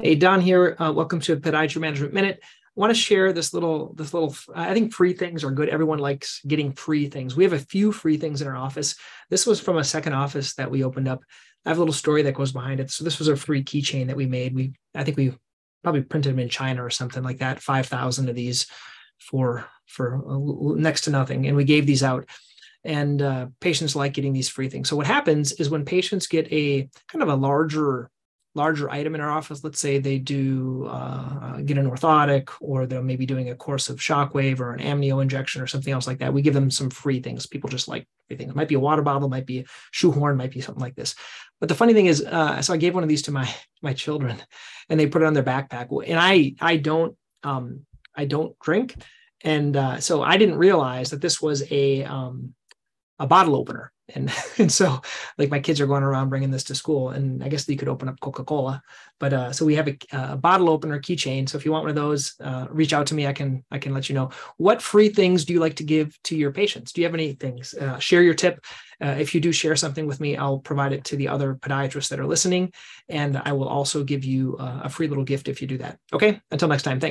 Hey, Don here. Uh, welcome to Podiatry Management Minute. I want to share this little, this little. I think free things are good. Everyone likes getting free things. We have a few free things in our office. This was from a second office that we opened up. I have a little story that goes behind it. So this was a free keychain that we made. We, I think we probably printed them in China or something like that. Five thousand of these for for next to nothing, and we gave these out and uh, patients like getting these free things. So what happens is when patients get a kind of a larger larger item in our office, let's say they do uh, get an orthotic or they're maybe doing a course of shockwave or an amnio injection or something else like that, we give them some free things. People just like free things. It might be a water bottle, might be a shoehorn, might be something like this. But the funny thing is, uh, so I gave one of these to my my children, and they put it on their backpack. And I I don't um, I don't drink, and uh, so I didn't realize that this was a um, a bottle opener. And and so like my kids are going around bringing this to school and i guess you could open up coca-cola. But uh, so we have a, a, bottle opener keychain. So if you want one of those uh, reach out to me. I can i can let you know. What free things do you like to give to your patients? Do you have any things? Uh, share your tip. Uh, if you do share something with me i'll provide it to the other podiatrists that are listening. And i will also give you uh, a free little gift if you do that. Okay? Until next time. Thanks